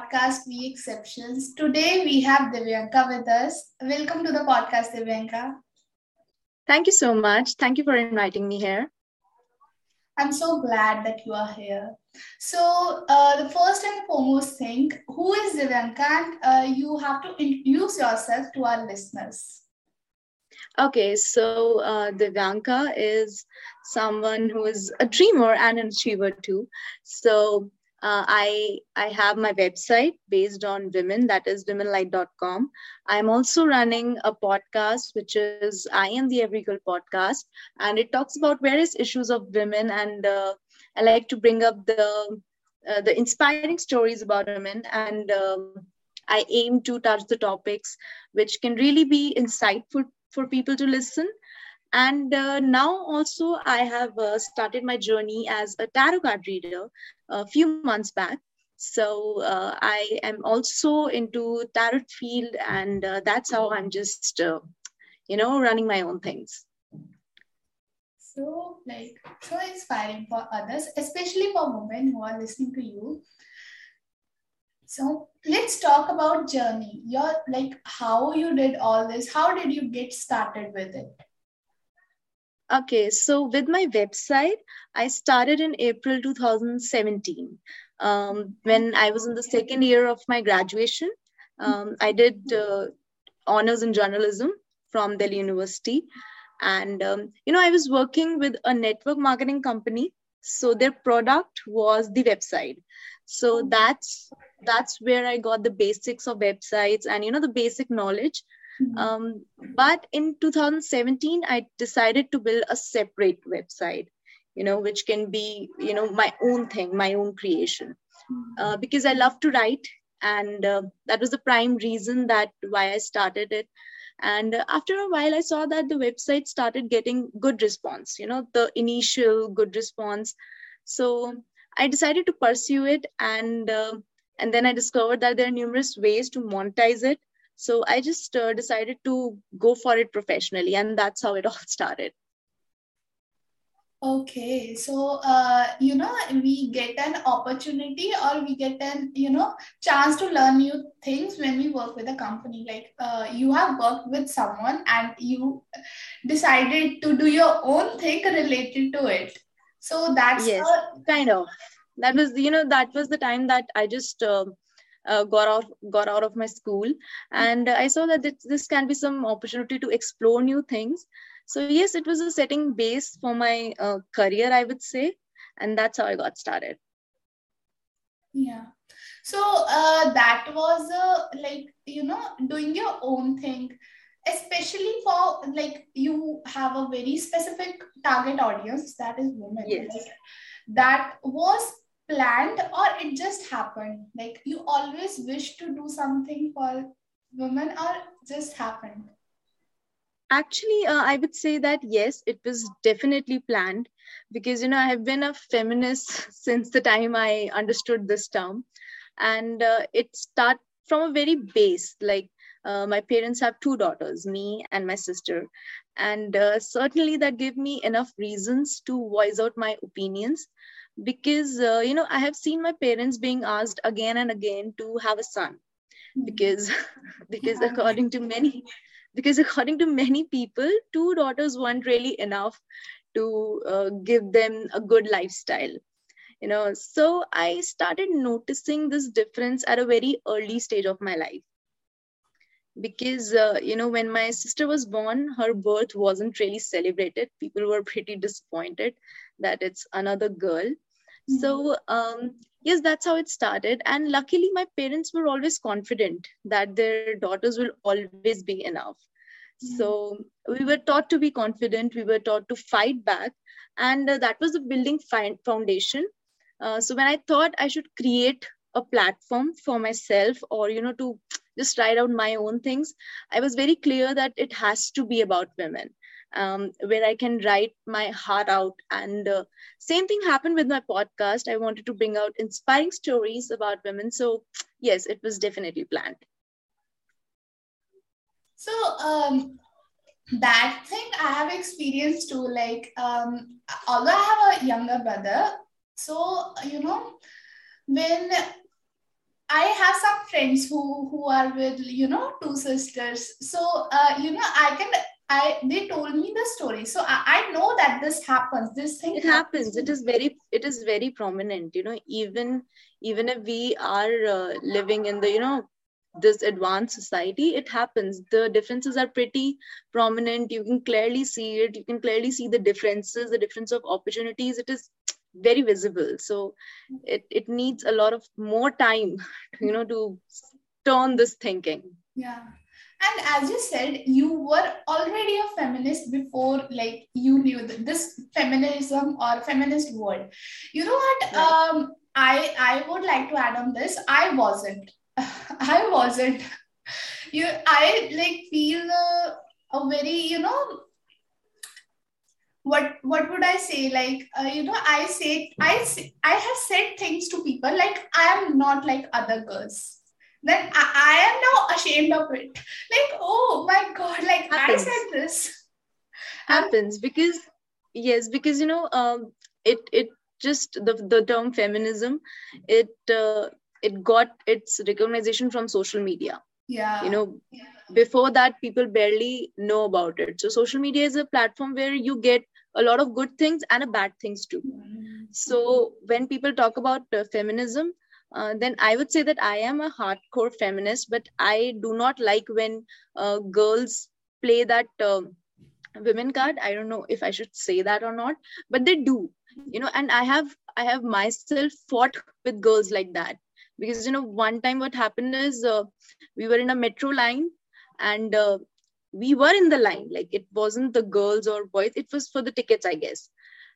podcast We Exceptions. Today we have Divyanka with us. Welcome to the podcast, Divyanka. Thank you so much. Thank you for inviting me here. I'm so glad that you are here. So, uh, the first and foremost thing, who is Divyanka? And uh, you have to introduce yourself to our listeners. Okay, so uh, Divyanka is someone who is a dreamer and an achiever too. So, uh, I I have my website based on women, that is womenlight.com. I'm also running a podcast, which is I Am the Every Girl podcast, and it talks about various issues of women. And uh, I like to bring up the uh, the inspiring stories about women, and um, I aim to touch the topics which can really be insightful for people to listen and uh, now also i have uh, started my journey as a tarot card reader a few months back. So uh, i am also into tarot field and uh, that's how i'm just uh, you know running my own things. So like so inspiring for others especially for women who are listening to you. So let's talk about journey. Your like how you did all this how did you get started with it Okay, so with my website, I started in April 2017 um, when I was in the second year of my graduation. Um, I did uh, honors in journalism from Delhi University. And, um, you know, I was working with a network marketing company. So their product was the website. So that's that's where I got the basics of websites and, you know, the basic knowledge Mm-hmm. Um, but in 2017, I decided to build a separate website, you know, which can be, you know, my own thing, my own creation, mm-hmm. uh, because I love to write, and uh, that was the prime reason that why I started it. And after a while, I saw that the website started getting good response, you know, the initial good response. So I decided to pursue it, and uh, and then I discovered that there are numerous ways to monetize it so i just uh, decided to go for it professionally and that's how it all started. Okay so uh, you know we get an opportunity or we get an you know chance to learn new things when we work with a company. Like uh, you have worked with someone and you decided to do your own thing related to it. So that's yes kind of. That was you know that was the time that i just uh, uh, got out got out of my school. And i saw that this, this can be some opportunity to explore new things. So yes it was a setting base for my uh, career i would say. And that's how i got started. Yeah. So uh, that was uh, like you know doing your own thing especially for like you have a very specific target audience that is women yes. Like, that was planned or it just happened? Like you always wish to do something for women or just happened? Actually, uh, I would say that yes, it was definitely planned because, you know, I have been a feminist since the time I understood this term. And uh, it start from a very base, like uh, my parents have two daughters, me and my sister. And uh, certainly that gave me enough reasons to voice out my opinions because uh, you know i have seen my parents being asked again and again to have a son. Hmm. because because according to many because according to many people two daughters weren't really enough to uh, give them a good lifestyle you know. So i started noticing this difference at a very early stage of my life. Because uh, you know when my sister was born her birth wasn't really celebrated. People were pretty disappointed that it's another girl. So um, yes that's how it started. And luckily my parents were always confident that their daughters will always be enough. Mm-hmm. so we were taught to be confident. We were taught to fight back. And uh, that was the building foundation. Uh, so when i thought i should create a platform for myself or you know to just write out my own things i was very clear that it has to be about women um, where i can write my heart out. And uh, same thing happened with my podcast. I wanted to bring out inspiring stories about women. So yes it was definitely planned. So um, that thing i have experienced too like um, although i have a younger brother so you know when I have some friends who who are with you know two sisters. So uh, you know I can I they told me the story, so I, I know that this happens. This thing it happens. It is very it is very prominent. You know, even even if we are uh, living in the you know this advanced society it happens. The differences are pretty prominent. You can clearly see it. You can clearly see the differences the difference of opportunities. It is very visible. So it, it needs a lot of more time you know to turn this thinking. Yeah and as you said you were already a feminist before like you knew this feminism or feminist word you know what? Um i i would like to add on this. I wasn't. I wasn't. You i like feel uh, a very you know what what would i say? Like uh, you know i say i say, i have said things to people like i am not like other girls then I, I am now ashamed of it like oh my god like happens. i said this happens because yes because you know um it it just the the term feminism it uh, it got its recognition from social media yeah you know yeah. before that people barely know about it so social media is a platform where you get a lot of good things and a bad things too mm-hmm. so when people talk about uh, feminism uh, then i would say that i am a hardcore feminist but i do not like when uh, girls play that uh, women card. I don't know if i should say that or not but they do you know and i have i have myself fought with girls like that. Because you know one time what happened is uh, we were in a metro line and uh, we were in the line. Like it wasn't the girls or boys. It was for the tickets i guess.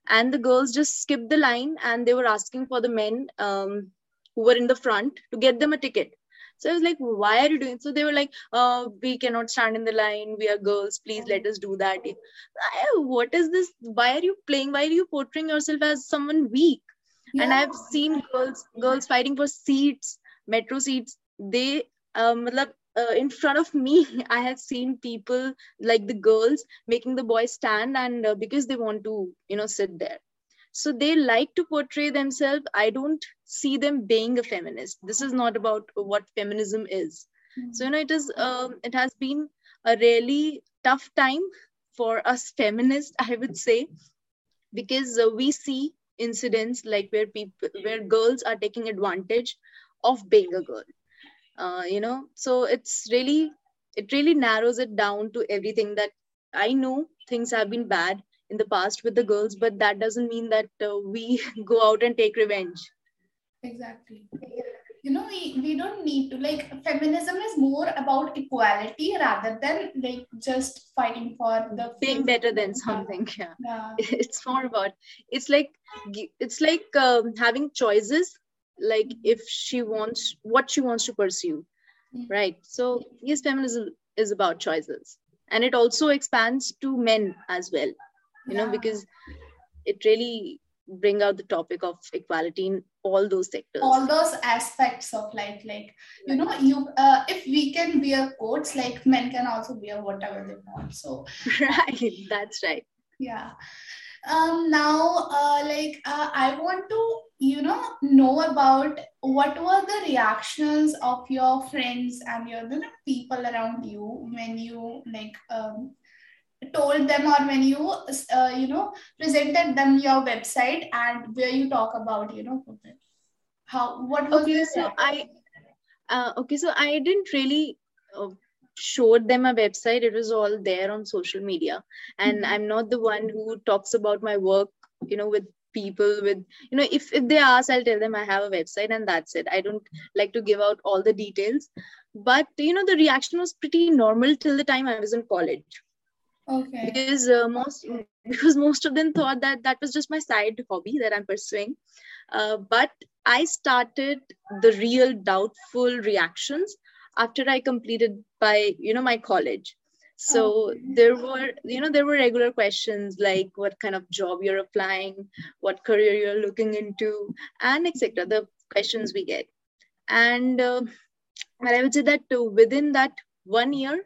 And the girls just skipped the line and they were asking for the men um, who were in the front to get them a ticket. So i was like why are you doing so they were like uh, we cannot stand in the line we are girls please let us do that. What is this why are you playing why are you portraying yourself as someone weak? Yeah. and i've seen girls girls fighting for seats metro seats. They um uh, in front of me i have seen people like the girls making the boys stand and uh, because they want to you know sit there so they like to portray themselves. I don't see them being a feminist. This is not about what feminism is. Mm-hmm. so you know it is um, it has been a really tough time for us feminists i would say because uh, we see incidents like where people where girls are taking advantage of being a girl. Uh, you know so it's really it really narrows it down to everything that i know things have been bad in the past with the girls but that doesn't mean that uh, we go out and take revenge exactly you know we, we don't need to like feminism is more about equality rather than like just fighting for the being better than something yeah. yeah. it's more about it's like it's like um, having choices like mm-hmm. if she wants what she wants to pursue mm-hmm. right so yes feminism is about choices and it also expands to men as well you yeah. know because it really bring out the topic of equality in all those sectors. All those aspects of life like you know you uh, if we can wear coats like men can also wear whatever they want so. Right that's right. Yeah. Um now uh, like uh, i want to you know know about what were the reactions of your friends and your the people around you when you like um, told them or when you uh, you know presented them your website and where you talk about you know how what was okay so i uh, okay so i didn't really uh, showed them a website. It was all there on social media. And mm-hmm. i'm not the one who talks about my work you know with people with you know if, if they ask i'll tell them i have a website and that's it. I don't like to give out all the details. But you know the reaction was pretty normal till the time i was in college okay. Because uh, most because most of them thought that that was just my side hobby that i'm pursuing. Uh, but i started the real doubtful reactions after i completed by you know my college. So okay. there were you know there were regular questions like what kind of job you're applying what career you're looking into and etc the questions we get. And uh, i would say that uh, within that one year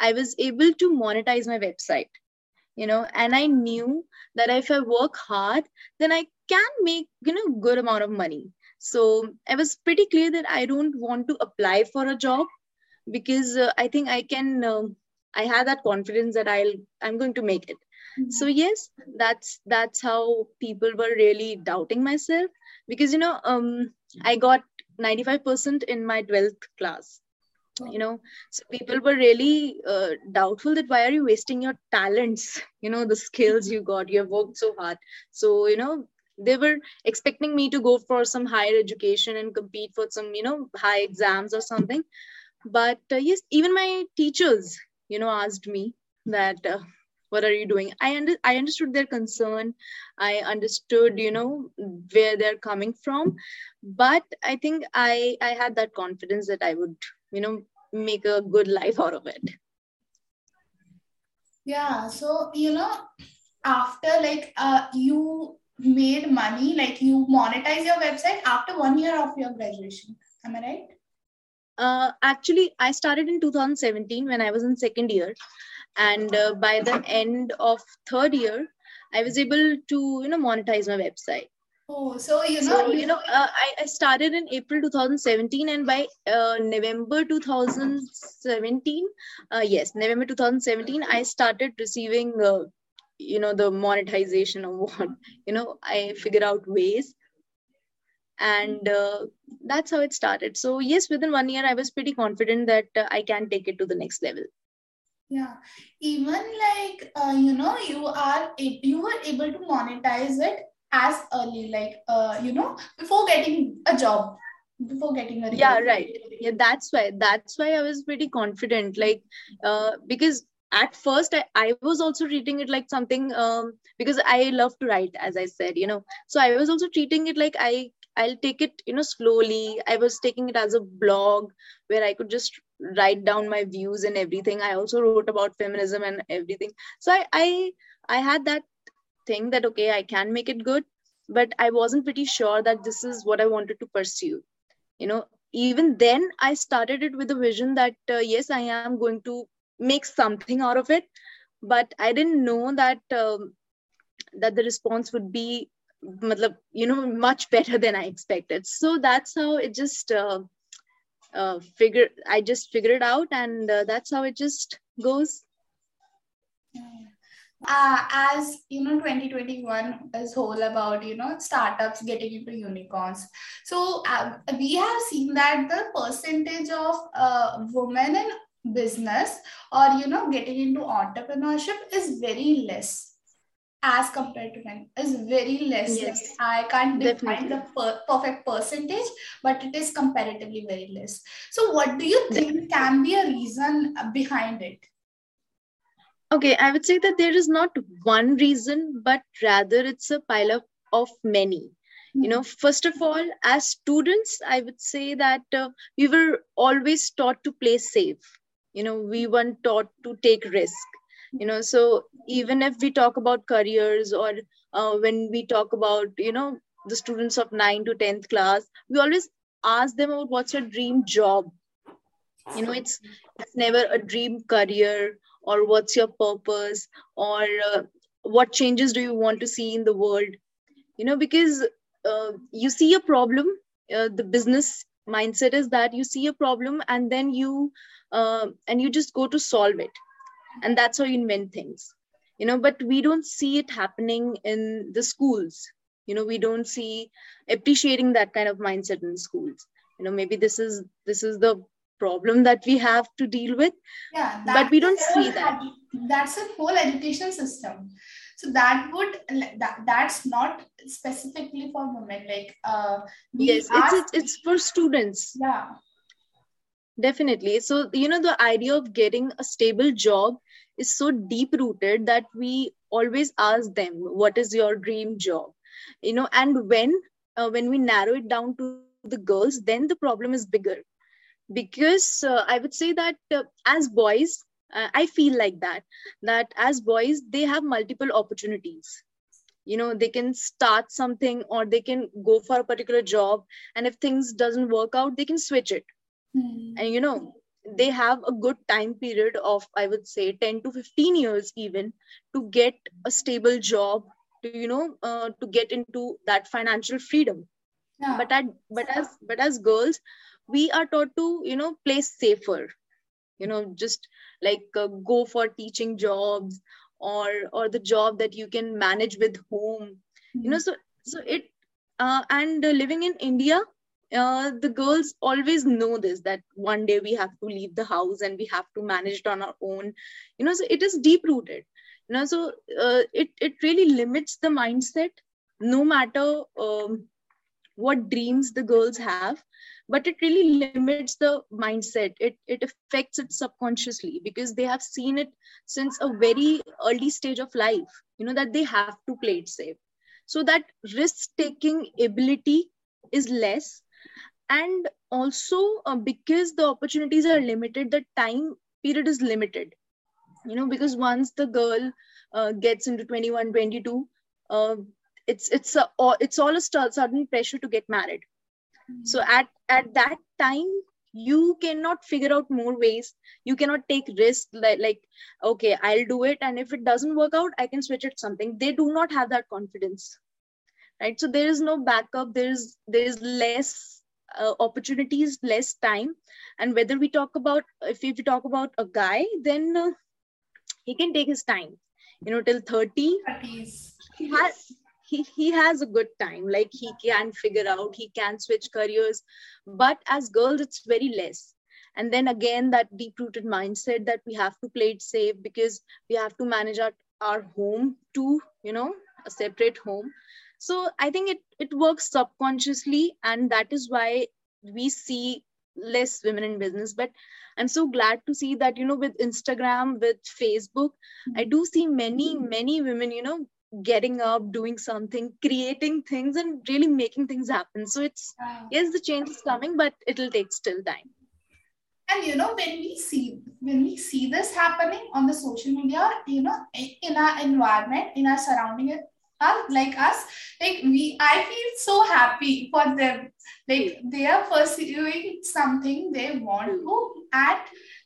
I was able to monetize my website, you know, and I knew that if I work hard, then I can make, you know, good amount of money. so i was pretty clear that i don't want to apply for a job because uh, i think i can uh, i had that confidence that i'll i'm going to make it mm-hmm. so yes that's that's how people were really doubting myself because you know um i got 95% in my 12th class you know so people were really uh, doubtful that why are you wasting your talents you know the skills you got you have worked so hard. So you know they were expecting me to go for some higher education and compete for some you know high exams or something. But uh, yes even my teachers you know asked me that uh, what are you doing? I under- i understood their concern. I understood you know where they're coming from. But i think i i had that confidence that i would you know make a good life out of it. Yeah so you know after like uh you made money like you monetize your website after one year of your graduation am i right? Uh, actually i started in 2017 when i was in second year. And uh, by the end of third year i was able to you know monetize my website Oh, so you know, so, you know, uh, I, I started in April 2017, and by uh, November 2017, uh, yes, November 2017, I started receiving, uh, you know, the monetization award. You know, I figured out ways, and uh, that's how it started. So yes, within one year, I was pretty confident that uh, I can take it to the next level. Yeah, even like you know, you are you were able to monetize it as early like uh, you know before getting a job before getting a yeah right. Yeah that's why that's why i was pretty confident like uh, because at first I, I was also treating it like something um, because i love to write as i said you know. So i was also treating it like i i'll take it you know slowly. I was taking it as a blog where i could just write down my views and everything. I also wrote about feminism and everything. So i i, I had that think that okay i can make it good but i wasn't pretty sure that this is what i wanted to pursue. You know even then i started it with a vision that uh, yes i am going to make something out of it but i didn't know that um, that the response would be you know much better than i expected. So that's how it just uh, uh, figure i just figured it out and uh, that's how it just goes uh, as you know 2021 is whole about you know startups getting into unicorns so uh, we have seen that the percentage of uh, women in business or you know getting into entrepreneurship is very less as compared to men is very less yes. i can't define Definitely. the per- perfect percentage but it is comparatively very less so what do you think can be a reason behind it Okay, I would say that there is not one reason, but rather it's a pile of, of many. Mm-hmm. You know, first of all, as students, I would say that uh, we were always taught to play safe. You know, we weren't taught to take risk. You know, so even if we talk about careers or uh, when we talk about, you know, the students of 9 to 10th class, we always ask them about what's your dream job. You know, it's it's never a dream career or what's your purpose or uh, what changes do you want to see in the world? You know because uh, you see a problem uh, the business mindset is that you see a problem and then you uh, and you just go to solve it. And that's how you invent things. You know but we don't see it happening in the schools. You know we don't see appreciating that kind of mindset in schools. You know maybe this is this is the problem that we have to deal with yeah but we don't see that. that's a whole education system. So that would that, that's not specifically for women like uh yes it's, it's it's for students. Yeah. Definitely. So you know the idea of getting a stable job is so deep rooted that we always ask them what is your dream job? You know and when uh, when we narrow it down to the girls then the problem is bigger because uh, i would say that uh, as boys uh, i feel like that that as boys they have multiple opportunities you know they can start something or they can go for a particular job and if things doesn't work out they can switch it mm. and you know they have a good time period of i would say 10 to 15 years even to get a stable job to you know uh, to get into that financial freedom yeah. but at, but as but as girls we are taught to you know play safer you know just like uh, go for teaching jobs or or the job that you can manage with home mm-hmm. you know so so it uh, and uh, living in india uh, the girls always know this that one day we have to leave the house and we have to manage it on our own you know so it is deep rooted you know so uh, it it really limits the mindset no matter um, what dreams the girls have but it really limits the mindset. It it affects it subconsciously because they have seen it since a very early stage of life you know that they have to play it safe. So that risk taking ability is less. And also uh, because the opportunities are limited the time period is limited. You know because once the girl uh, gets into 21 22 uh, it's it's a, it's all a sudden pressure to get married mm-hmm. so at at that time you cannot figure out more ways. You cannot take risk like, like okay i'll do it. And if it doesn't work out i can switch it something. They do not have that confidence. Right? So there is no backup. There is there is less uh, opportunities less time. And whether we talk about if if we talk about a guy then uh, he can take his time. You know till 30 he has he, he has a good time. Like he can figure out he can switch careers. But as girls it's very less. And then again that deep rooted mindset that we have to play it safe because we have to manage our, our home to you know a separate home. So i think it it works subconsciously and that is why we see less women in business. But i'm so glad to see that you know with instagram with facebook i do see many many women you know getting up doing something creating things and really making things happen. So it's yes the change is coming but it'll take still time. And you know when we see when we see this happening on the social media you know in our environment in our surrounding are like us like we i feel so happy for them. Like they are pursuing something they want to and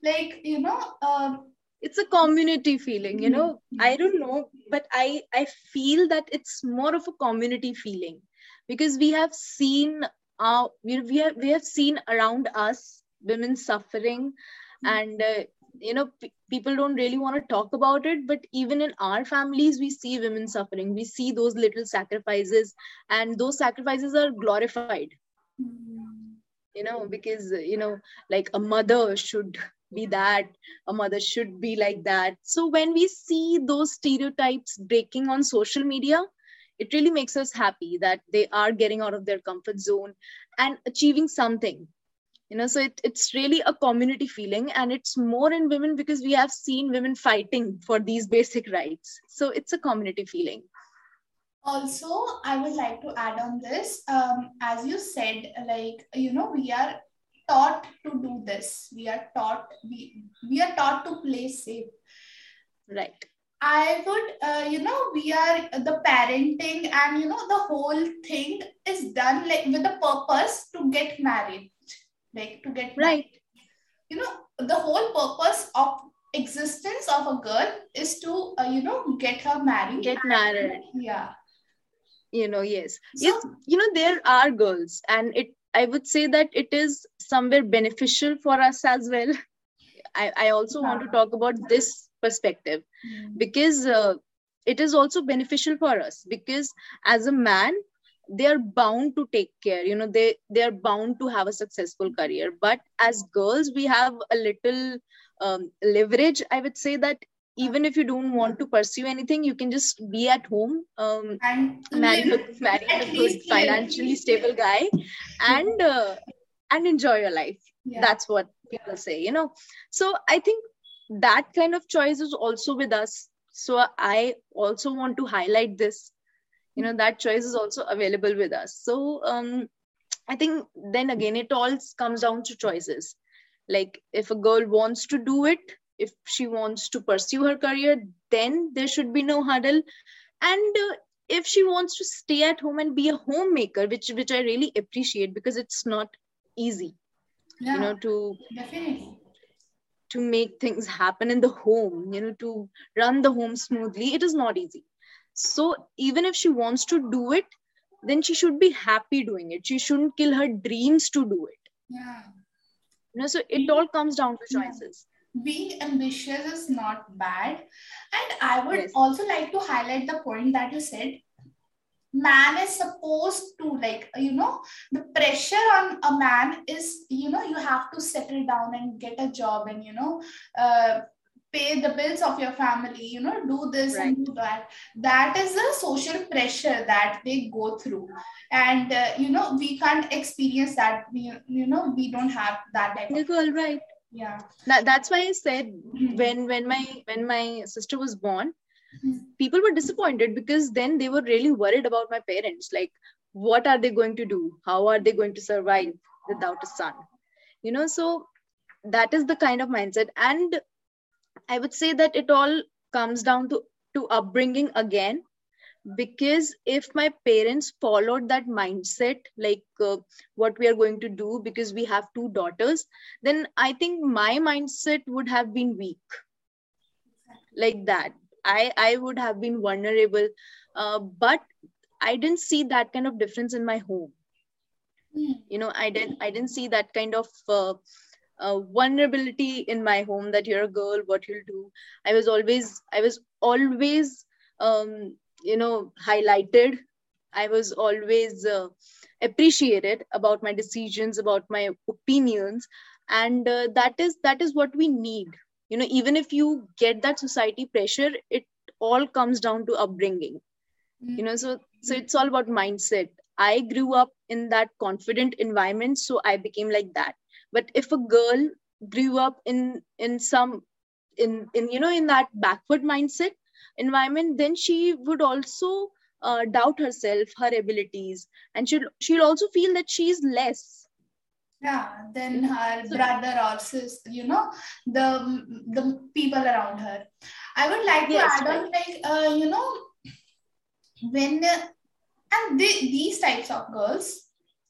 like you know uh, it's a community feeling you know mm-hmm. i don't know but i i feel that it's more of a community feeling because we have seen uh we, we have we have seen around us women suffering and uh, you know p- people don't really want to talk about it but even in our families we see women suffering we see those little sacrifices and those sacrifices are glorified mm. you know because you know like a mother should be that a mother should be like that. So when we see those stereotypes breaking on social media it really makes us happy that they are getting out of their comfort zone and achieving something. You know so it, it's really a community feeling and it's more in women because we have seen women fighting for these basic rights. So it's a community feeling. Also i would like to add on this. Um, as you said like you know we are taught to do this. We are taught we, we are taught to play safe. Right. I would, uh, you know, we are the parenting and, you know, the whole thing is done like with a purpose to get married like to get right. You know the whole purpose of existence of a girl is to uh, you know get her married. Get married. yeah. You know yes. So, yes you know there are girls and it i would say that it is somewhere beneficial for us as well i, I also yeah. want to talk about this perspective mm-hmm. because uh, it is also beneficial for us because as a man they are bound to take care you know they they are bound to have a successful career but as girls we have a little um, leverage i would say that even if you don't want to pursue anything you can just be at home um, and marry, marry a good financially stable guy and uh, and enjoy your life. Yeah. that's what people say you know? So i think that kind of choice is also with us. So i also want to highlight this. You know that choice is also available with us. So um i think then again it all comes down to choices. Like if a girl wants to do it if she wants to pursue her career then there should be no hurdle and uh, if she wants to stay at home and be a homemaker which which i really appreciate because it's not easy yeah, you know to definitely. to make things happen in the home you know to run the home smoothly it is not easy. So even if she wants to do it then she should be happy doing it. She shouldn't kill her dreams to do it. Yeah. You know so it all comes down to choices being ambitious is not bad. And i would Yes. also like to highlight the point that you said. Man is supposed to like you know the pressure on a man is you know you have to settle down and get a job and you know uh, pay the bills of your family you know do this and do that. That is the social pressure that they go through. And uh, you know we can't experience that. We you know we don't have that type of Nicole, right yeah. That, that's why i said Mhm. when when my when my sister was born Mhm. people were disappointed because then they were really worried about my parents. Like what are they going to do? How are they going to survive without a son? You know so that is the kind of mindset. And i would say that it all comes down to to upbringing again because if my parents followed that mindset like uh, what we are going to do because we have two daughters then i think my mindset would have been weak. Like that. I i would have been vulnerable. Uh, but i didn't see that kind of difference in my home. Hmm. you know i didn't i didn't see that kind of uh, uh, vulnerability in my home that you're a girl what you'll do. I was always i was always um, you know highlighted. I was always uh, appreciated about my decisions about my opinions. And uh, that is that is what we need. You know even if you get that society pressure it all comes down to upbringing. You know so so it's all about mindset. I grew up in that confident environment so i became like that. But if a girl grew up in in some in in you know in that backward mindset environment then she would also uh, doubt herself her abilities. And she'll she'll also feel that she's less. Yeah then her So- brother or sis you know the the people around her. I would like to Yes, add on like uh, you know when and they, these types of girls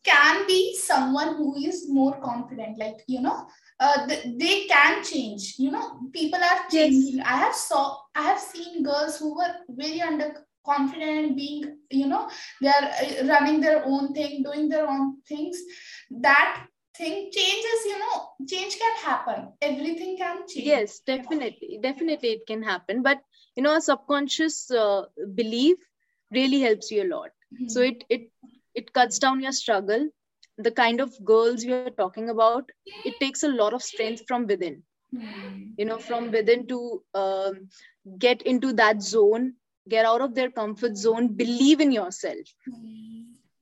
can be someone who is more confident like you know uh, th- they can change. You know people are Yes. changing. I have saw i have seen girls who were very under confident and being you know they are uh, running their own thing doing their own things. That thing changes you know change can happen. Everything can change. Yes definitely. Definitely it can happen. But you know a subconscious uh, belief really helps you a lot. Mhm. so it it it cuts down your struggle the kind of girls you're talking about it takes a lot of strength from within. You know from within to um, get into that zone get out of their comfort zone believe in yourself.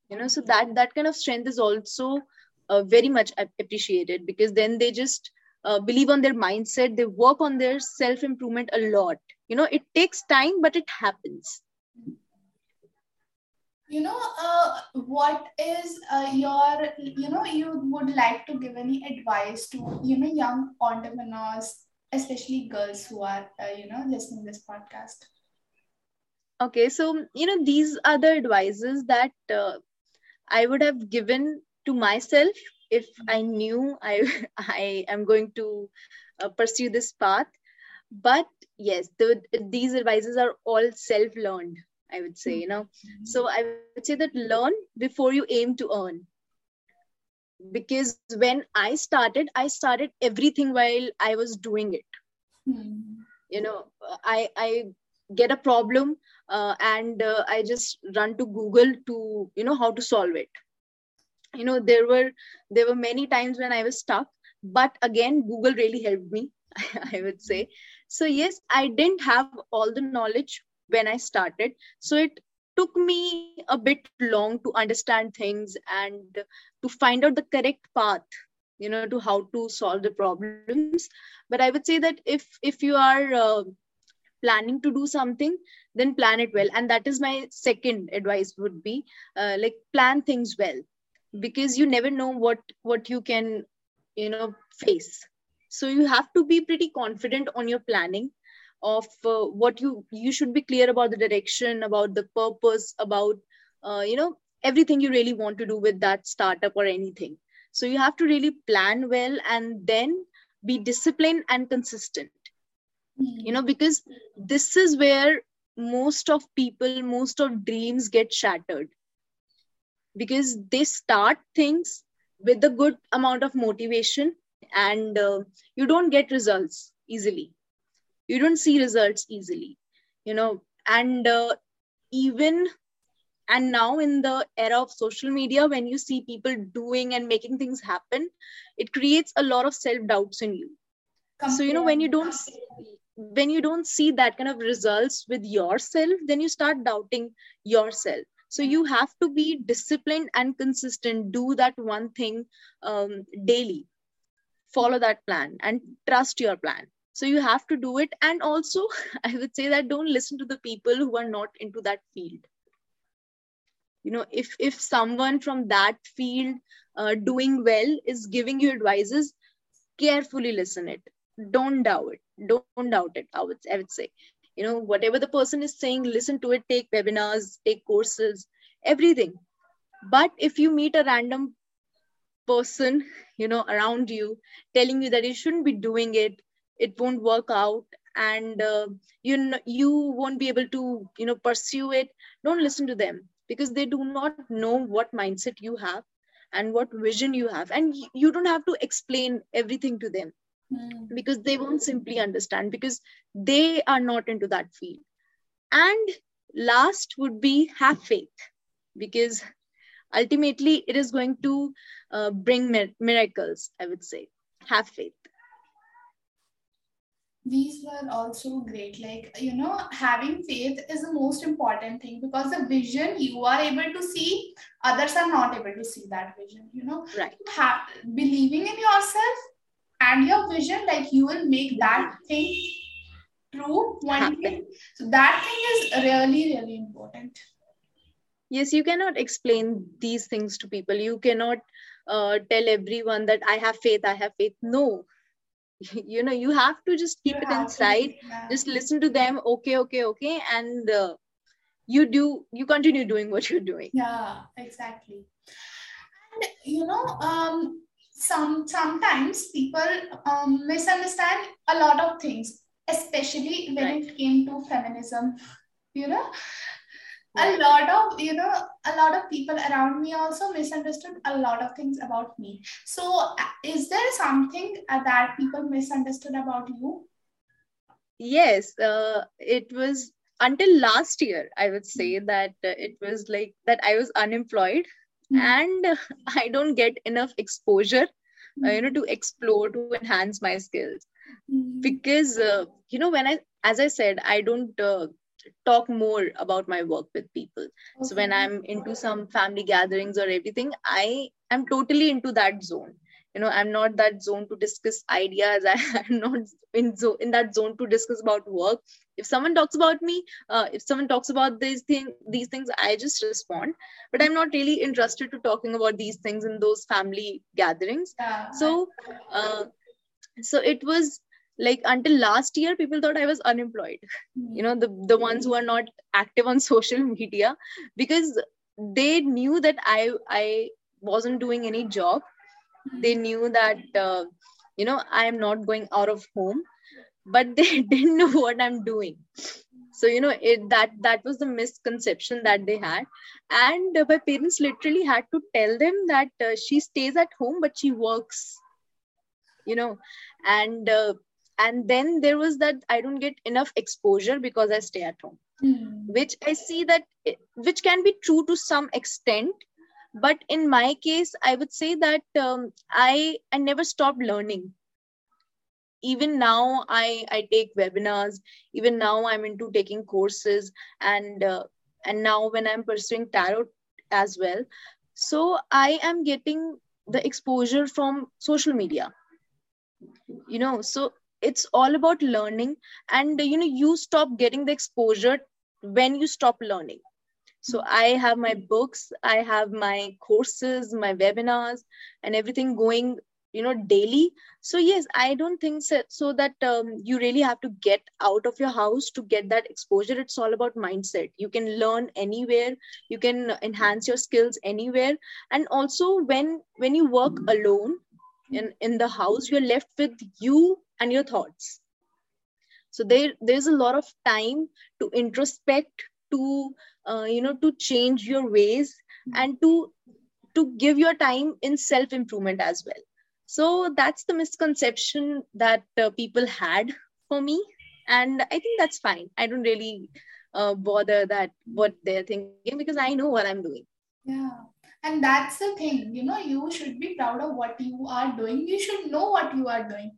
You know so that that kind of strength is also uh, very much appreciated because then they just uh, believe on their mindset they work on their self improvement a lot. You know it takes time but it happens you know uh, what is uh, your you know you would like to give any advice to you know young entrepreneurs especially girls who are uh, you know listening this podcast? Okay so you know these are the advices that uh, i would have given to myself if i knew i i am going to uh, pursue this path. But yes the, these advices are all self learned i would say you know? So i would say that learn before you aim to earn. Because when i started i started everything while i was doing it. Hmm. you know i i get a problem uh, and uh, i just run to google to you know how to solve it. You know there were there were many times when i was stuck but again google really helped me i would say. So yes i didn't have all the knowledge when i started. So it took me a bit long to understand things and to find out the correct path you know to how to solve the problems. But i would say that if if you are uh, planning to do something then plan it well. And that is my second advice would be uh, like plan things well. Because you never know what what you can you know face. So you have to be pretty confident on your planning of uh, what you you should be clear about the direction about the purpose about uh, you know everything you really want to do with that startup or anything. So you have to really plan well and then be disciplined and consistent. Hmm. you know because this is where most of people most of dreams get shattered. Because they start things with a good amount of motivation and uh, you don't get results easily you don't see results easily you know and uh, even and now in the era of social media when you see people doing and making things happen it creates a lot of self doubts in you. So you know when you don't when you don't see that kind of results with yourself then you start doubting yourself. So you have to be disciplined and consistent. Do that one thing um, daily. Follow that plan and trust your plan so you have to do it. And also i would say that don't listen to the people who are not into that field. You know if if someone from that field uh, doing well is giving you advices carefully listen it. Don't doubt it. Don't doubt it i would i would say. You know whatever the person is saying listen to it. Take webinars take courses everything. But if you meet a random person you know around you telling you that you shouldn't be doing it it won't work out. And uh, you know, you won't be able to you know pursue it. Don't listen to them because they do not know what mindset you have and what vision you have. And you don't have to explain everything to them mm. because they won't simply understand because they are not into that field. And last would be have faith because ultimately it is going to uh, bring mir- miracles i would say. Have faith these were also great. Like you know having faith is the most important thing because the vision you are able to see others are not able to see that vision you know. Right. Ha- believing in yourself and your vision like you will make that thing true one day. So that thing is really really important. Yes you cannot explain these things to people. You cannot uh, tell everyone that i have faith i have faith. No you know you have to just keep you it inside. just listen to them. Okay okay okay. And uh, you do you continue doing what you're doing. Yeah exactly. And you know um some sometimes people um, misunderstand a lot of things especially when right. it came to feminism you know a lot of you know a lot of people around me also misunderstood a lot of things about me so uh, is there something uh, that people misunderstood about you yes uh, it was until last year i would say mm-hmm. that uh, it was like that i was unemployed mm-hmm. and i don't get enough exposure mm-hmm. you know mm-hmm. to explore to enhance my skills mm-hmm. because uh, you know when i as i said i don't talk more about my work with people. Okay. so when i'm into some family gatherings or everything i am totally into that zone. You know i'm not that zone to discuss ideas. I'm not in zo- in that zone to discuss about work. If someone talks about me uh, if someone talks about these things these things i just respond. But i'm not really interested to talking about these things in those family gatherings. Yeah. so uh, so it was like until last year people thought i was unemployed. Mm-hmm. you know the the ones who are not active on social media because they knew that i i wasn't doing any job. Mm-hmm. they knew that uh, you know i am not going out of home but they didn't know what i'm doing. So you know it that that was the misconception that they had. And uh, my parents literally had to tell them that uh, she stays at home but she works you know. And uh, and then there was that i don't get enough exposure because i stay at home mm. which i see that which can be true to some extent. But in my case i would say that um, i i never stopped learning. Even now i i take webinars. Even now i'm into taking courses. And uh, and now when i'm pursuing tarot as well. So i am getting the exposure from social media. You know so it's all about learning. And you know you stop getting the exposure when you stop learning. So i have my books i have my courses my webinars and everything going you know daily. So yes i don't think so, so that um, you really have to get out of your house to get that exposure. It's all about mindset. You can learn anywhere. You can enhance your skills anywhere. And also when when you work alone in in the house you're left with you and your thoughts. So there there's a lot of time to introspect to uh, you know to change your ways and to to give your time in self improvement as well. So that's the misconception that uh, people had for me. And i think that's fine. I don't really uh, bother that what they're thinking because i know what i'm doing. Yeah and that's the thing you know you should be proud of what you are doing. You should know what you are doing.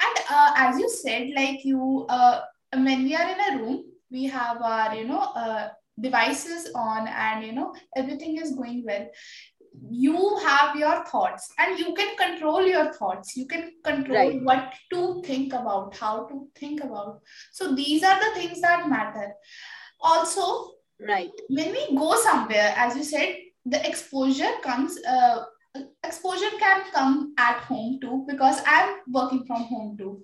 And uh, as you said like you uh, when we are in a room we have our you know uh, devices on and you know everything is going well. You have your thoughts and you can control your thoughts. You can control right. what to think about how to think about. So these are the things that matter. Also right. when we go somewhere as you said the exposure comes uh, exposure can come at home too because i'm working from home too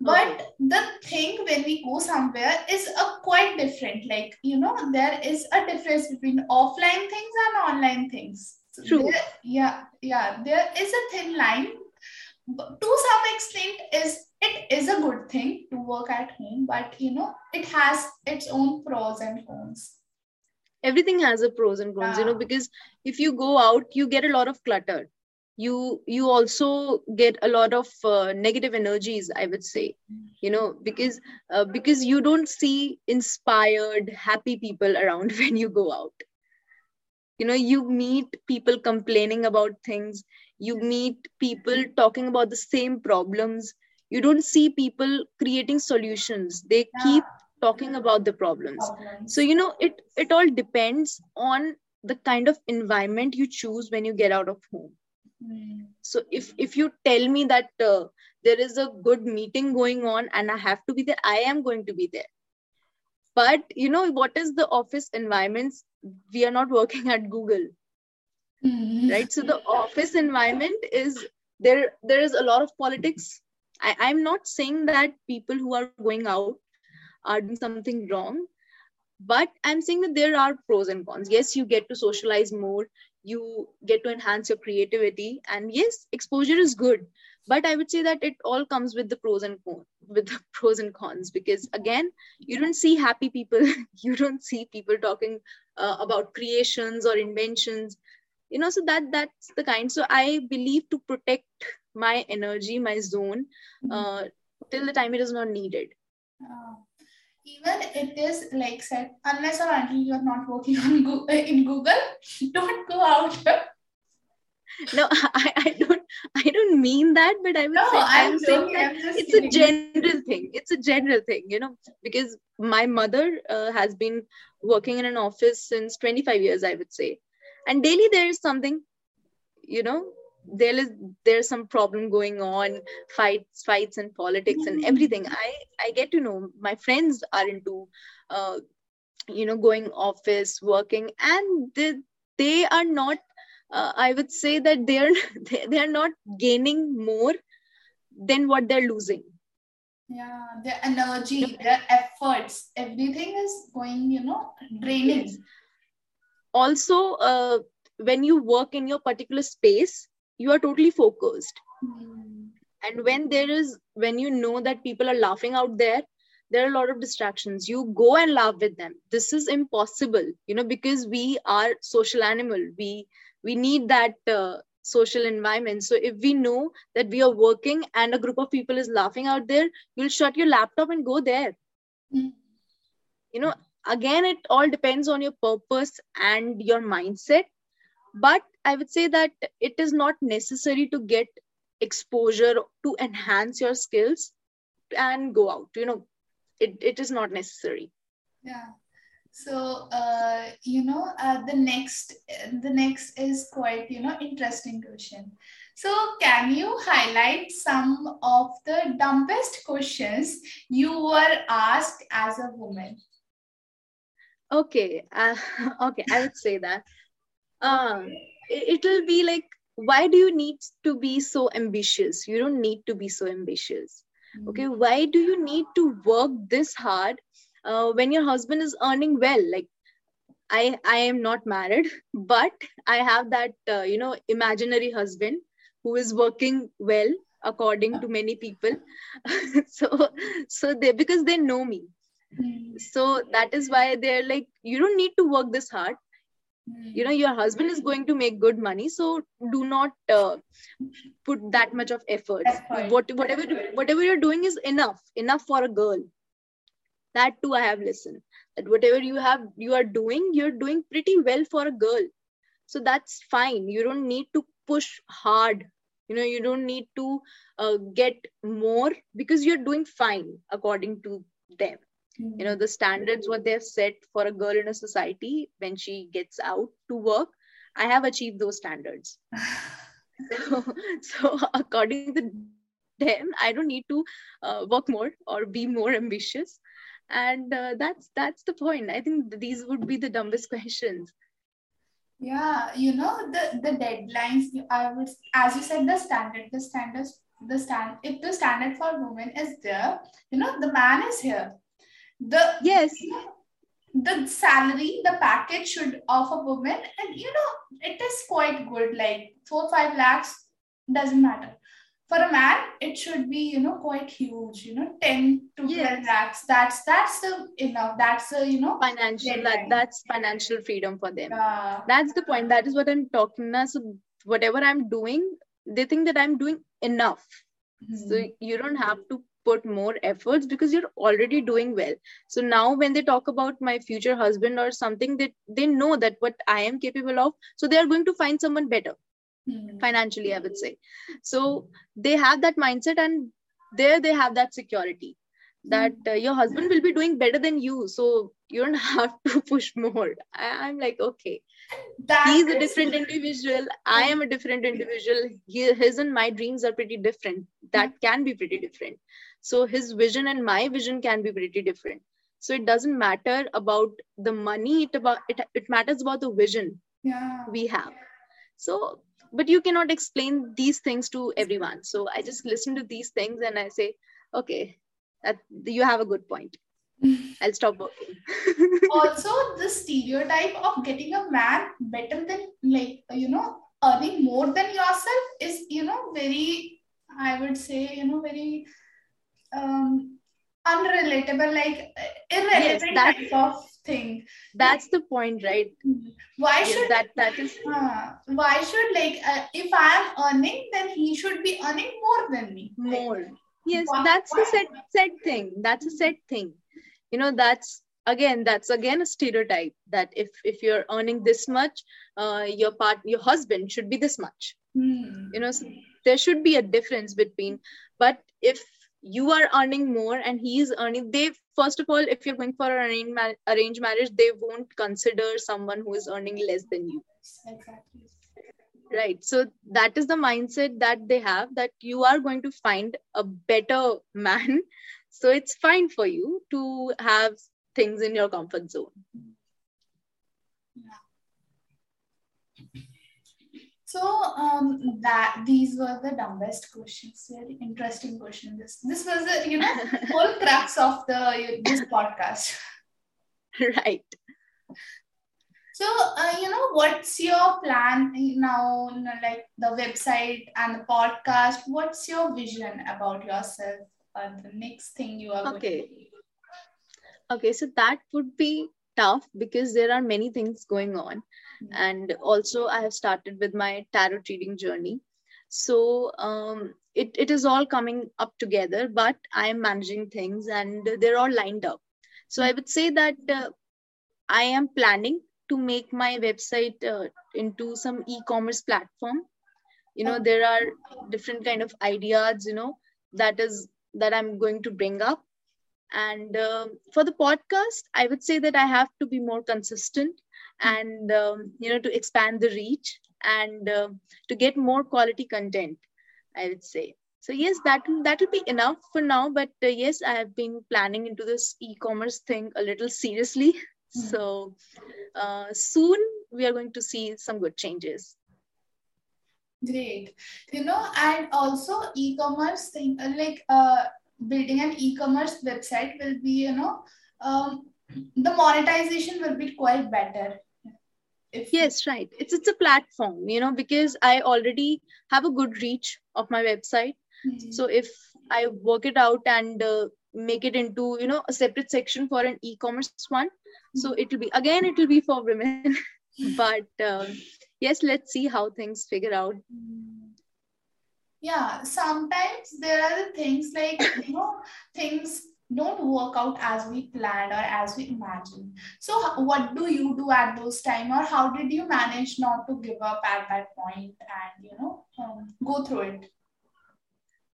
but okay. the thing when we go somewhere is a quite different like you know there is a difference between offline things and online things True. There, yeah yeah there is a thin line but to some extent is it is a good thing to work at home but you know it has its own pros and cons everything has a pros and cons yeah. you know because if you go out you get a lot of clutter. You you also get a lot of uh, negative energies i would say you know because uh, because you don't see inspired happy people around when you go out. You know you meet people complaining about things. You meet people talking about the same problems. You don't see people creating solutions. They yeah. keep talking about the problems so you know it it all depends on the kind of environment you choose when you get out of home Mm. So if if you tell me that uh, there is a good meeting going on and I have to be there, I am going to be there. But you know what is the office environments? We are not working at Google, mm. right? So the office environment is there. There is a lot of politics. I, I'm not saying that people who are going out are doing something wrong, but I'm saying that there are pros and cons. Yes, you get to socialize more you get to enhance your creativity and yes exposure is good but i would say that it all comes with the pros and cons with the pros and cons because again you don't see happy people you don't see people talking uh, about creations or inventions you know so that that's the kind so i believe to protect my energy my zone mm-hmm. uh, till the time it is not needed oh even it is like said, unless or until you're not working on Google, in Google, don't go out. no, I, I don't I don't mean that, but I would no, say I'm, I'm saying that it's kidding. a general thing. It's a general thing, you know, because my mother uh, has been working in an office since 25 years, I would say. And daily there is something, you know, there is there's some problem going on fights fights and politics and everything. I i get to know my friends are into uh, you know going office working and they they are not uh, i would say that they're they, they are not gaining more than what they're losing. Yeah their energy their efforts everything is going you know draining. Yes. also uh, when you work in your particular space you are totally focused. Mm. and when there is when you know that people are laughing out there there are a lot of distractions. You go and laugh with them. This is impossible you know because we are social animal. We we need that uh, social environment. So if we know that we are working and a group of people is laughing out there you'll shut your laptop and go there. Mm. you know again it all depends on your purpose and your mindset. But i would say that it is not necessary to get exposure to enhance your skills and go out you know. It, it is not necessary. Yeah. So uh, you know uh, the next the next is quite you know interesting question. So can you highlight some of the dumbest questions you were asked as a woman? Okay uh, okay i would say that. Um, it will be like why do you need to be so ambitious you don't need to be so ambitious mm-hmm. okay why do you need to work this hard uh, when your husband is earning well like i i am not married but i have that uh, you know imaginary husband who is working well according to many people so so they because they know me Mm. so that is why they're like you don't need to work this hard. You know your husband is going to make good money so do not uh, put that much of effort. What whatever whatever you're doing is enough enough for a girl. That too i have listened that whatever you have you are doing you're doing pretty well for a girl. So that's fine. You don't need to push hard. You know you don't need to uh, get more because you're doing fine according to them you know the standards what they've set for a girl in a society when she gets out to work i have achieved those standards so, so according to them i don't need to uh, work more or be more ambitious and uh, that's that's the point i think these would be the dumbest questions Yeah, you know the the deadlines. I would, as you said, the standard, the standards, the stand. If the standard for women is there, you know the man is here. The yes the salary, the package should of a woman, and you know it is quite good. Like four five lakhs doesn't matter. For a man, it should be you know quite huge. You know, ten to Yes. twelve lakhs. That's that's the enough. That's the you know. financial that, that's financial freedom for them Uh, that's the point that is what i'm talking now so whatever i'm doing they think that i'm doing enough so you don't have to put more efforts because you're already doing well. So now when they talk about my future husband or something that they know that what i am capable of so they are going to find someone better hmm. financially i would say. So they have that mindset and there they have that security that uh, your husband will be doing better than you so you don't have to push more. I, i'm like okay. That he's a is- different individual. I am a different individual. He, his and my dreams are pretty different. That can be pretty different so his vision and my vision can be pretty different. So it doesn't matter about the money it about it, it matters about the vision Yeah. we have. So but you cannot explain these things to everyone. So i just listen to these things and i say okay that you have a good point. I'll stop working. Also the stereotype of getting a man better than like you know earning more than yourself is you know very i would say you know very um unrelatable like irrelevant that- type of thing. That's the point right? Why Yes, should that that is uh, why should like uh, if i am earning then he should be earning more than me. Like, more. Yes Why- that's a why- set set thing. That's a set thing. You know that's again that's again a stereotype that if if you're earning this much uh, your part your husband should be this much. Hmm. you know so there should be a difference between but if you are earning more and he is earning they first of all if you're going for an arranged, marriage they won't consider someone who is earning less than you. Exactly. Right. So that is the mindset that they have that you are going to find a better man. So it's fine for you to have things in your comfort zone So um that these were the dumbest questions. Very interesting question. This this was the you know whole crux of the this podcast. right So uh, you know what's your plan now? You know, like the website and the podcast. What's your vision about yourself? Or the next thing you are going Okay. to do? okay so that would be tough because there are many things going on and also i have started with my tarot reading journey. So um, it, it is all coming up together but i am managing things and they're all lined up. So i would say that uh, i am planning to make my website uh, into some e-commerce platform. You know there are different kind of ideas you know that is that i'm going to bring up. And um, for the podcast i would say that i have to be more consistent and um, you know to expand the reach and um to get more quality content i would say so yes that that will be enough for now but uh, yes i have been planning into this e-commerce thing a little seriously so uh, soon we are going to see some good changes Great. You know, and also e-commerce thing uh, like uh building an e-commerce website will be, you know, um the monetization will be quite better. Yes right. It's it's a platform you know because i already have a good reach of my website. Mhm. so if i work it out and uh, make it into you know a separate section for an e-commerce one so it will be again it will be for women. But uh, yes let's see how things figure out. Yeah sometimes there are the things like you know things don't work out as we planned or as we imagined. So what do you do at those time? Or how did you manage not to give up at that point and you know um, go through it?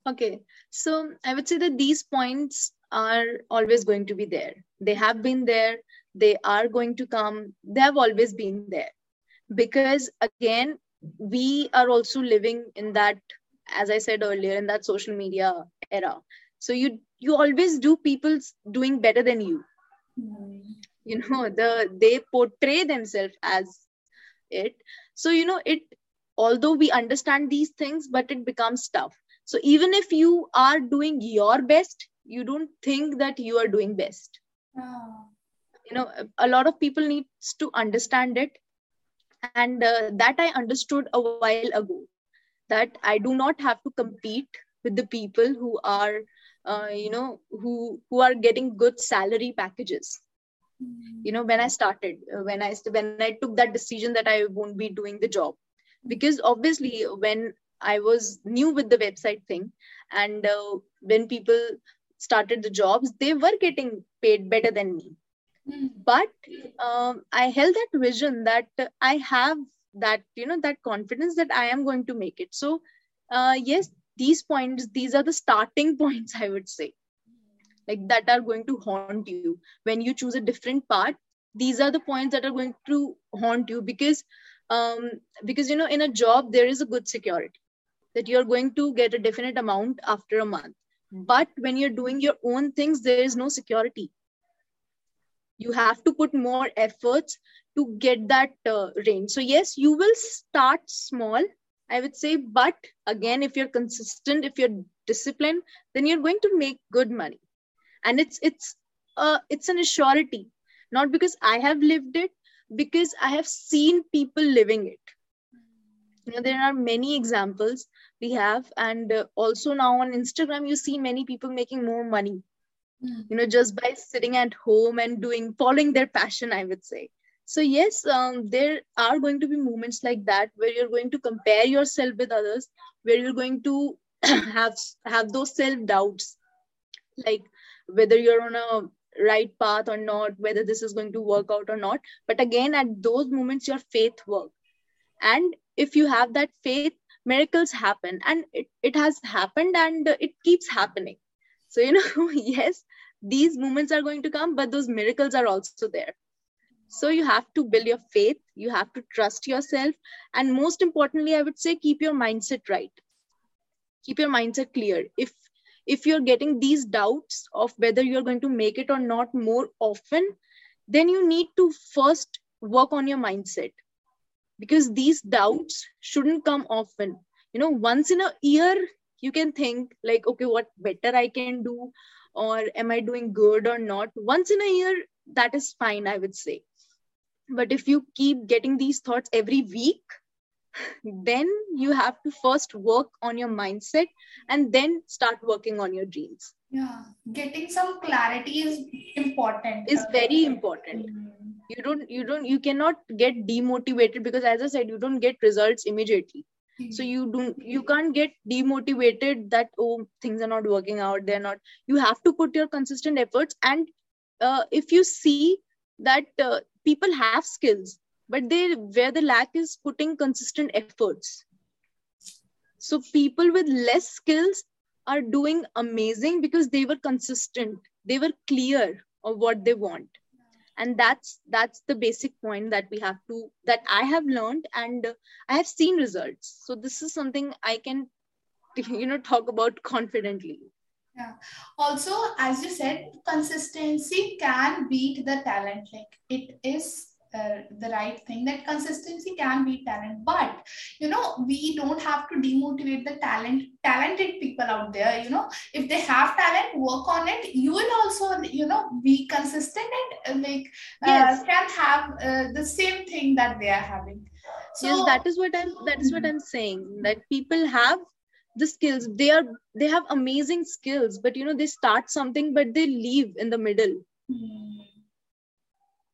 Okay. So i would say that these points are always going to be there. They have been there. They are going to come. They have always been there. Because again we are also living in that as i said earlier in that social media era. So you you always do people's doing better than you. You know the they portray themselves as it. So you know it although we understand these things but it becomes tough. So even if you are doing your best you don't think that you are doing best. Oh. you know a lot of people needs to understand it. And uh, that i understood a while ago that i do not have to compete with the people who are uh, you know who who are getting good salary packages. Mm-hmm. you know when i started uh, when i when i took that decision that i won't be doing the job. Because obviously when i was new with the website thing and uh, when people started the jobs they were getting paid better than me. But um, i held that vision that i have that you know that confidence that i am going to make it. So uh, yes these points these are the starting points i would say like that are going to haunt you. When you choose a different path these are the points that are going to haunt you because um because you know in a job there is a good security that you're going to get a definite amount after a month. But when you're doing your own things there is no security. You have to put more efforts to get that uh, range. So yes you will start small i would say but again if you're consistent if you're disciplined then you're going to make good money. And it's it's uh, it's an assurity. Not because i have lived it because i have seen people living it. You know there are many examples we have. And uh, also now on instagram you see many people making more money. Mm. you know just by sitting at home and doing following their passion i would say so yes um, there are going to be moments like that where you're going to compare yourself with others where you're going to have have those self doubts like whether you're on a right path or not whether this is going to work out or not. But again at those moments your faith work and if you have that faith miracles happen. And it, it has happened and it keeps happening. So you know yes these moments are going to come but those miracles are also there so you have to build your faith you have to trust yourself and most importantly i would say keep your mindset right. Keep your mindset clear. If if you're getting these doubts of whether you're going to make it or not more often then you need to first work on your mindset. Because these doubts shouldn't come often. You know once in a year you can think like okay what better i can do? Or am i doing good or not? Once in a year that is fine i would say but if you keep getting these thoughts every week then you have to first work on your mindset and then start working on your dreams. Yeah getting some clarity is important. Is very important. Mm-hmm. you don't you don't you cannot get demotivated because as i said you don't get results immediately. So you don't you can't get demotivated that oh things are not working out they're not. You have to put your consistent efforts and uh, if you see that uh, people have skills but they where the lack is putting consistent efforts. So people with less skills are doing amazing because they were consistent. They were clear of what they want. And that's that's the basic point that we have to that i have learned and i have seen results. So this is something i can you know talk about confidently yeah. Also as you said consistency can beat the talent. Like it is uh, the right thing that consistency can be talent. But you know we don't have to demotivate the talent talented people out there you know. If they have talent work on it. You will also you know be consistent and uh, like uh, yes. can have uh, the same thing that they are having. So yes that is what i'm that is what i'm saying that people have the skills. They are they have amazing skills but you know they start something but they leave in the middle.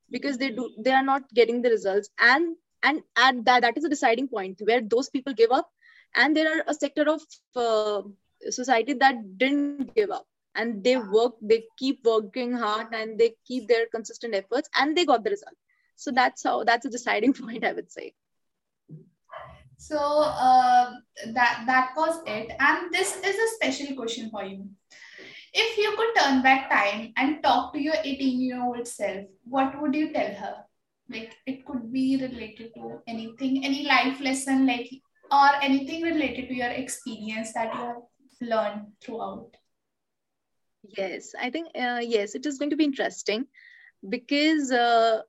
Because they do they are not getting the results. And and at that that is a deciding point where those people give up. And there are a sector of uh, society that didn't give up. And they work they keep working hard and they keep their consistent efforts and they got the result. So that's how that's a deciding point i would say So uh, that that was it. And this is a special question for you. If you could turn back time and talk to your 18 year old self, what would you tell her? Like it could be related to anything, any life lesson, like or anything related to your experience that you have learned throughout. yes i think uh, yes it is going to be interesting because uh,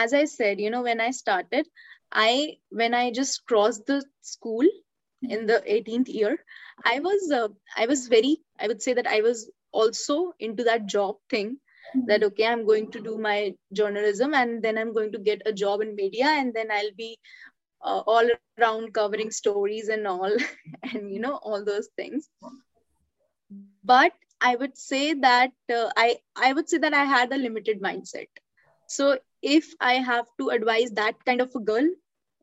as i said you know when i started i when i just crossed the school in the 18th year i was uh, i was very i would say that i was also into that job thing that okay i'm going to do my journalism and then i'm going to get a job in media and then i'll be uh, all around covering stories and all and you know all those things. But i would say that uh, i i would say that i had a limited mindset. So if i have to advise that kind of a girl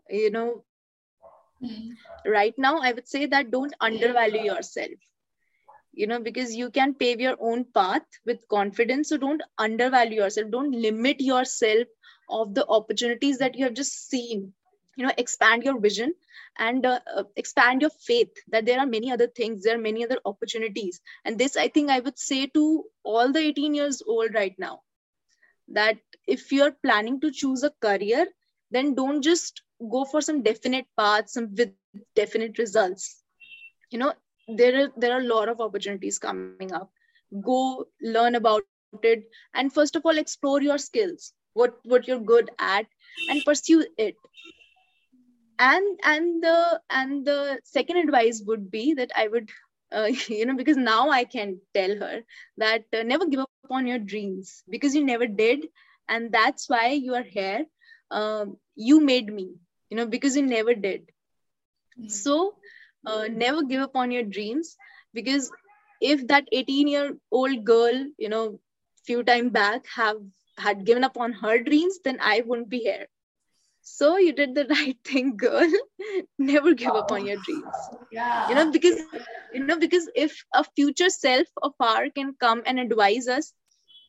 you know Hmm. right now i would say that don't undervalue yourself. You know because you can pave your own path with confidence. So don't undervalue yourself. Don't limit yourself of the opportunities that you have just seen. You know expand your vision and uh, uh, expand your faith that there are many other things there are many other opportunities. And this i think i would say to all the 18 years old right now that if you're planning to choose a career then don't just go for some definite paths some with definite results. You know there are there are a lot of opportunities coming up. Go learn about it and first of all explore your skills what what you're good at and pursue it. And and the and the second advice would be that i would uh, you know because now i can tell her that uh, never give up on your dreams because you never did. And that's why you are here. Um, you made me you know because you never did. Hmm. so uh, never give up on your dreams because if that 18 year old girl you know few time back have had given up on her dreams then i wouldn't be here so you did the right thing girl. Never give up on your dreams. Yeah. you know because you know because if a future self of our can come and advise us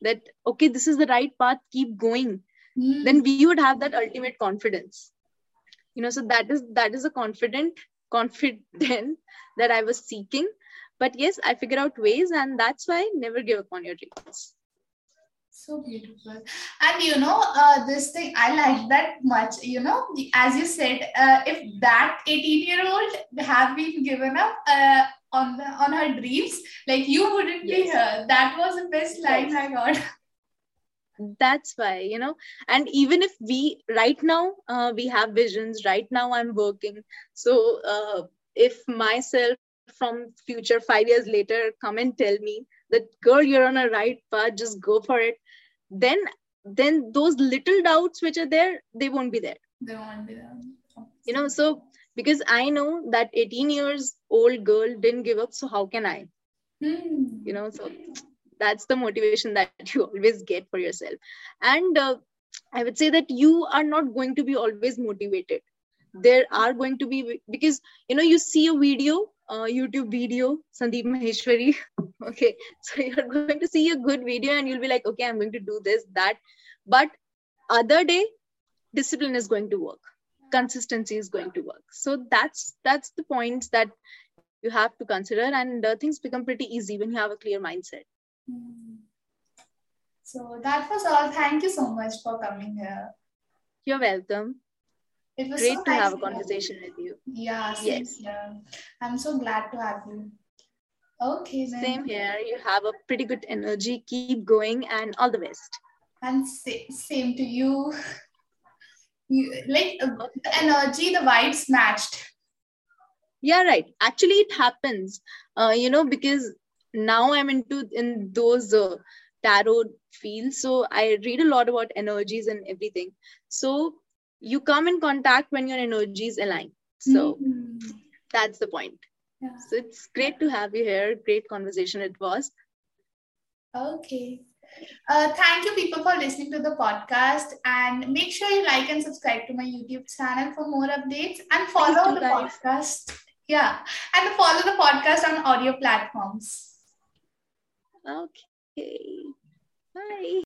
that okay this is the right path keep going Hmm. then we would have that ultimate confidence. You know so that is that is a confident confident that i was seeking. But yes i figure out ways and that's why never give up on your dreams So beautiful. And you know, uh, this thing, I like that much. You know, as you said, uh, if that 18 year old have been given up uh, on the, on her dreams, like you wouldn't be Yes. here. That was the best line Yes. I got. that's why you know and even if we right now uh, we have visions right now i'm working so uh, if myself from future five years later come and tell me that girl you're on a right path just go for it then then those little doubts which are there they won't be there They won't be there. you know so because i know that 18 years old girl didn't give up so how can i Hmm. you know so that's the motivation that you always get for yourself and uh, i would say that you are not going to be always motivated there are going to be because you know you see a video uh, youtube video sandeep maheshwari okay so you're going to see a good video and you'll be like okay i'm going to do this that but other day discipline is going to work consistency is going to work so that's that's the points that you have to consider and uh, things become pretty easy when you have a clear mindset Hmm. So that was all. Thank you so much for coming here. you're welcome It was great so to nice have a meeting you. conversation with you Yeah, Yes. here. I'm so glad to have you. Okay, then. same here you have a pretty good energy keep going and all the best And sa- same to you. you like uh, the energy, the vibes matched. yeah right actually it happens uh, you know because now i'm into in those uh, tarot fields so i read a lot about energies and everything so you come in contact when your energies align so Mhm. that's the point Yeah. So it's great to have you here. Great conversation it was. Okay. Uh, thank you, people, for listening to the podcast. And make sure you like and subscribe to my YouTube channel for more updates and follow the guys. podcast. Yeah. And follow the podcast on audio platforms. Okay. Bye.